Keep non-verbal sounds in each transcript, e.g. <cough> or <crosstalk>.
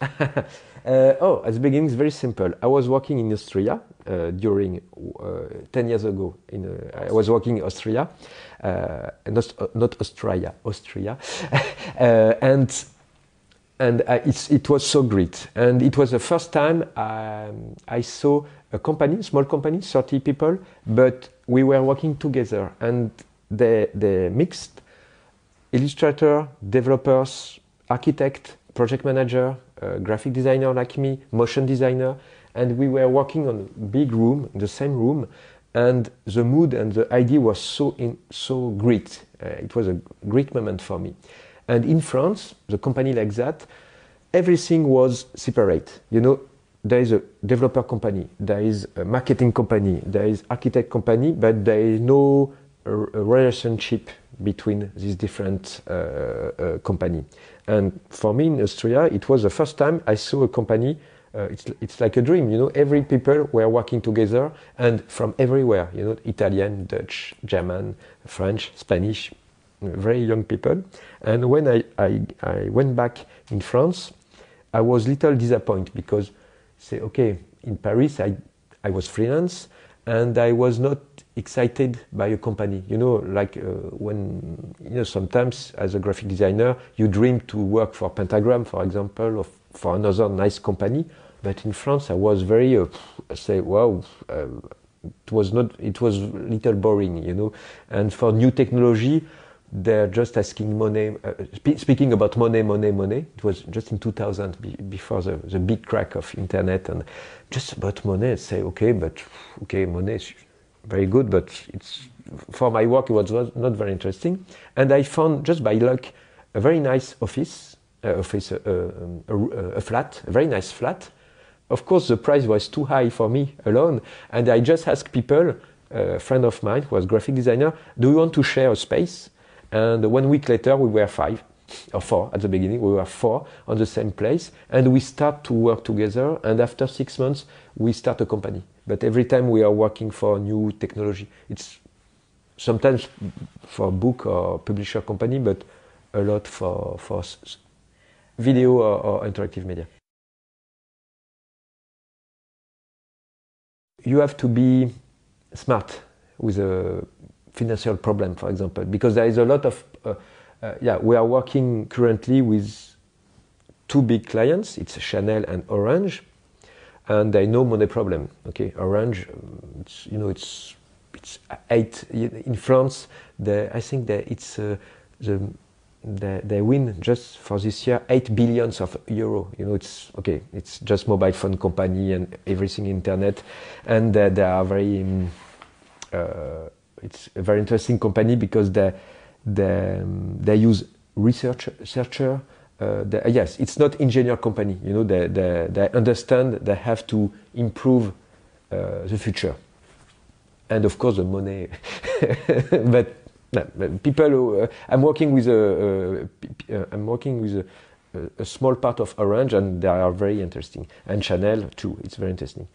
uh, oh, at the beginning, it's very simple. I was working in Austria uh, during uh, 10 years ago. In, uh, I was working in Austria, uh, not, not Australia, Austria. <laughs> and and it was so great. And it was the first time um, I saw a company, small company, 30 people, but we were working together. And they, they mixed illustrator, developers, architect, project manager, uh, graphic designer like me, motion designer, and we were working on a big room, the same room, and the mood and the idea was so in, so great. Uh, it was a great moment for me. And in France, the company like that, everything was separate. You know, there is a developer company, there is a marketing company, there is architect company, but there is no relationship between these different uh, uh. And for me in Austria, it was the first time I saw a company. Uh, it's, it's like a dream, you know. Every people were working together and from everywhere, you know, Italian, Dutch, German, French, Spanish, very young people. And when I, I, I went back in France, I was little disappointed because, say, okay, in Paris I, I was freelance and I was not excited by a company. You know, like uh, when, you know, sometimes as a graphic designer, you dream to work for Pentagram, for example, or for another nice company. But in France, I was very, uh, say, wow, uh, it was not, it was little boring, you know. And for new technology, they're just asking money. Uh, spe speaking about money, money, money. It was just in 2000, be before the, the big crack of internet, and just about money. Say, okay, but okay, money is very good, but it's for my work it was not very interesting. And I found just by luck a very nice office, uh, office, uh, um, a, a, flat, a very nice flat. Of course, the price was too high for me alone, and I just asked people. A friend of mine who was graphic designer, do you want to share a space? And one week later, we were five or four at the beginning. We were four on the same place, and we start to work together. And after six months, we start a company. But every time we are working for new technology, it's sometimes for book or publisher company, but a lot for, for video or, or interactive media. You have to be smart with a financial problem, for example, because there is a lot of, uh, uh, yeah, we are working currently with two big clients, it's Chanel and Orange, and they know money problem. Okay, Orange, it's, you know, it's it's eight in France. The, I think that it's uh, the they, they win just for this year eight billions of euro. You know, it's okay. It's just mobile phone company and everything internet, and uh, they are very. Um, uh, it's a very interesting company because they they um, they use research researcher uh, uh, yes, it's not engineer company. You know, they, they, they understand they have to improve uh, the future, and of course the money. <laughs> but, no, people, who, uh, I'm working with a, uh, I'm working with a, a, small part of Orange, and they are very interesting, and Chanel too. It's very interesting.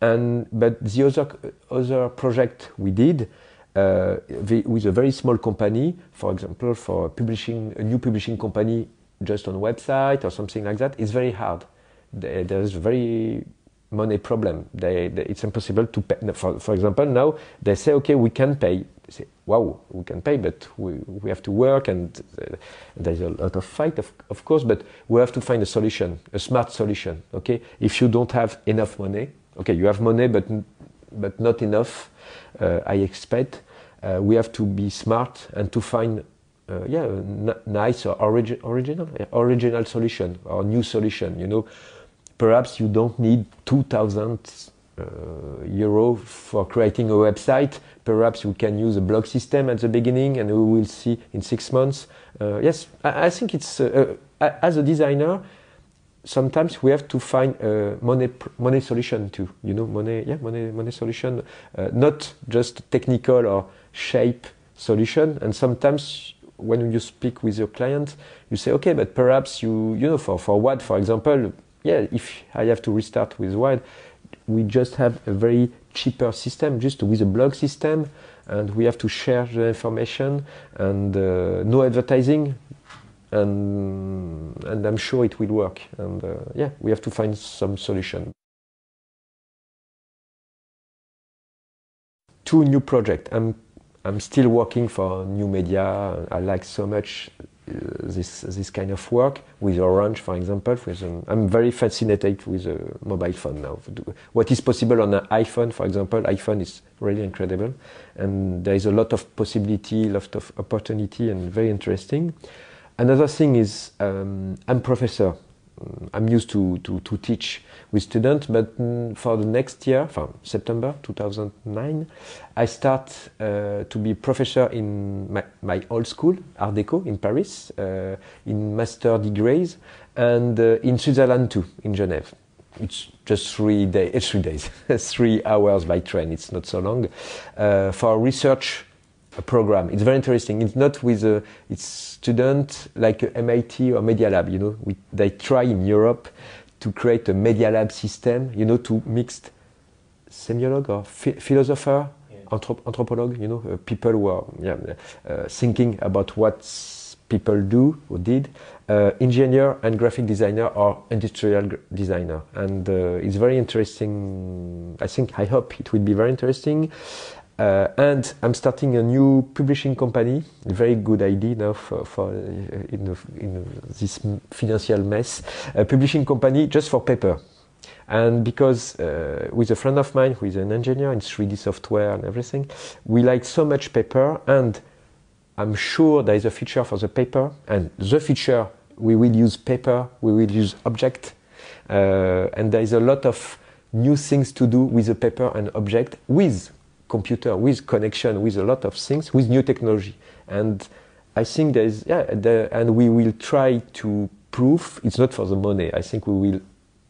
And but the other other project we did. Uh, with a very small company, for example, for publishing a new publishing company just on website or something like that, it's very hard. There is very money problem. They, they, it's impossible to pay. For, for example, now they say, okay, we can pay. They say, wow, we can pay, but we, we have to work and uh, there's a lot of fight, of, of course, but we have to find a solution, a smart solution, okay? If you don't have enough money, okay, you have money, but, but not enough, uh, I expect, uh, we have to be smart and to find uh, yeah, nice or origi original, original solution or new solution. You know, perhaps you don't need 2,000 uh, euro for creating a website. Perhaps you can use a blog system at the beginning, and we will see in six months. Uh, yes, I, I, think it's uh, as a designer. Sometimes we have to find a money money solution too. You know, money yeah, money money solution, uh, not just technical or shape solution. And sometimes when you speak with your client, you say, okay, but perhaps you, you know, for, for WAD, for example, yeah, if I have to restart with WAD, we just have a very cheaper system, just with a blog system, and we have to share the information and uh, no advertising. And and I'm sure it will work. And uh, yeah, we have to find some solution. Two new projects. I'm I'm still working for new media. I like so much uh, this this kind of work with Orange, for example. With, um, I'm very fascinated with a mobile phone now. What is possible on an iPhone, for example, iPhone is really incredible, and there is a lot of possibility, lot of opportunity, and very interesting. Another thing is um, I'm professor. I'm used to, to, to teach with students, but mm, for the next year, from September 2009, I start uh, to be professor in my, my old school, Arts Déco, in Paris, uh, in master degrees, and uh, in Switzerland too, in Geneva. It's just three, day, <laughs> three days, <laughs> three hours by train, it's not so long, uh, for research a program. It's very interesting. It's not with a it's student like MIT or Media Lab. You know, we, they try in Europe to create a Media Lab system. You know, to mixed semiolog or philosopher, yeah. anthrop anthropologue. You know, uh, people who are yeah, uh, thinking about what people do or did. Uh, engineer and graphic designer or industrial designer, and uh, it's very interesting. I think I hope it will be very interesting. Uh, and I'm starting a new publishing company. Very good idea now for, for uh, in, in, this financial mess. A publishing company just for paper. And because uh, with a friend of mine who is an engineer in 3D software and everything, we like so much paper, and I'm sure there is a future for the paper. And the future, we will use paper, we will use object, uh, and there is a lot of new things to do with the paper and object with computer with connection with a lot of things with new technology. And i think there is yeah the, and we will try to prove it's not for the money. I think we will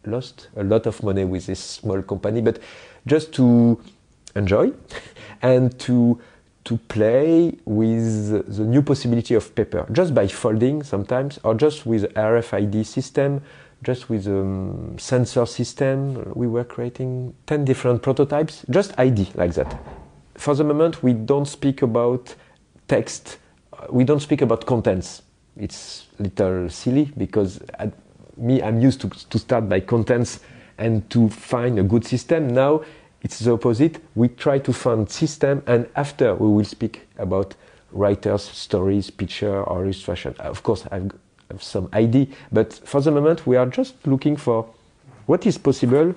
lost a lot of money with this small company but just to enjoy <laughs> and to to play with the new possibility of paper just by folding sometimes or just with RFID system just with a um, sensor system, we were creating 10 different prototypes, just ID like that. For the moment, we don't speak about text, we don't speak about contents. It's a little silly because at me, I'm used to, to start by contents and to find a good system. Now it's the opposite. We try to find system and after we will speak about writers, stories, picture or illustration. Of course, I've have some idea. But for the moment, we are just looking for what is possible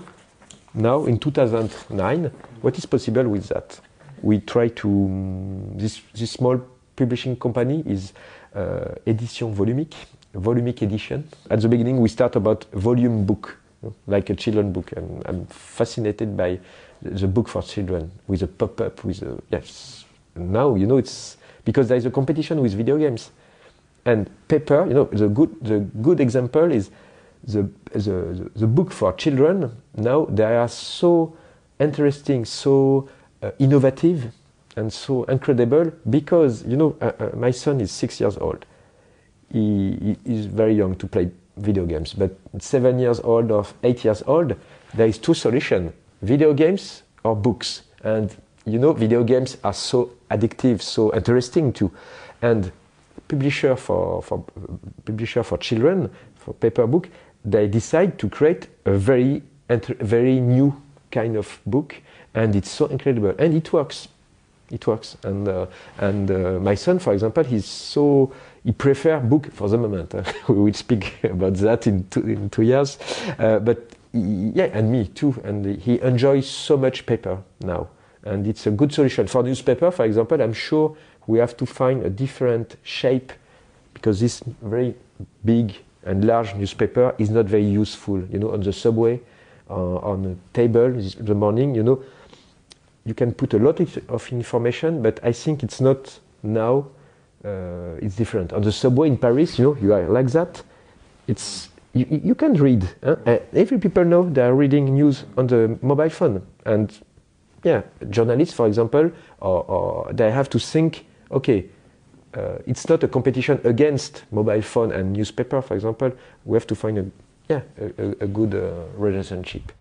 now in 2009. What is possible with that? We try to this this small publishing company is uh, Edition Volumique, Volumique edition. At the beginning, we start about volume book, like a children book, and I'm fascinated by the book for children with a pop-up with a yes. Now you know it's because there is a competition with video games and paper, you know, the good, the good example is the, the, the book for children. Now they are so interesting, so uh, innovative, and so incredible because, you know, uh, uh, my son is six years old. He, he is very young to play video games, but seven years old or eight years old, there is two solutions, video games or books. And, you know, video games are so addictive, so interesting too. And publisher for, for publisher for children for paper book, they decide to create a very very new kind of book, and it's so incredible, and it works. It works, and uh, and uh, my son, for example, he's so he prefer book for the moment. <laughs> we will speak about that in two, in two years, uh, but he, yeah, and me too, and he enjoys so much paper now, and it's a good solution for newspaper. For example, I'm sure we have to find a different shape because this very big and large newspaper is not very useful. You know, on the subway, uh, on a table in the morning, you know, you can put a lot of information, but I think it's not now. Uh, it's different on the subway in Paris. You know, you are like that. It's you, you can read. Huh? every people know they are reading news on the mobile phone, and yeah, journalists, for example, or, or they have to think okay, uh, it's not a competition against mobile phone and newspaper, for example. We have to find a, yeah, a, a good uh, relationship.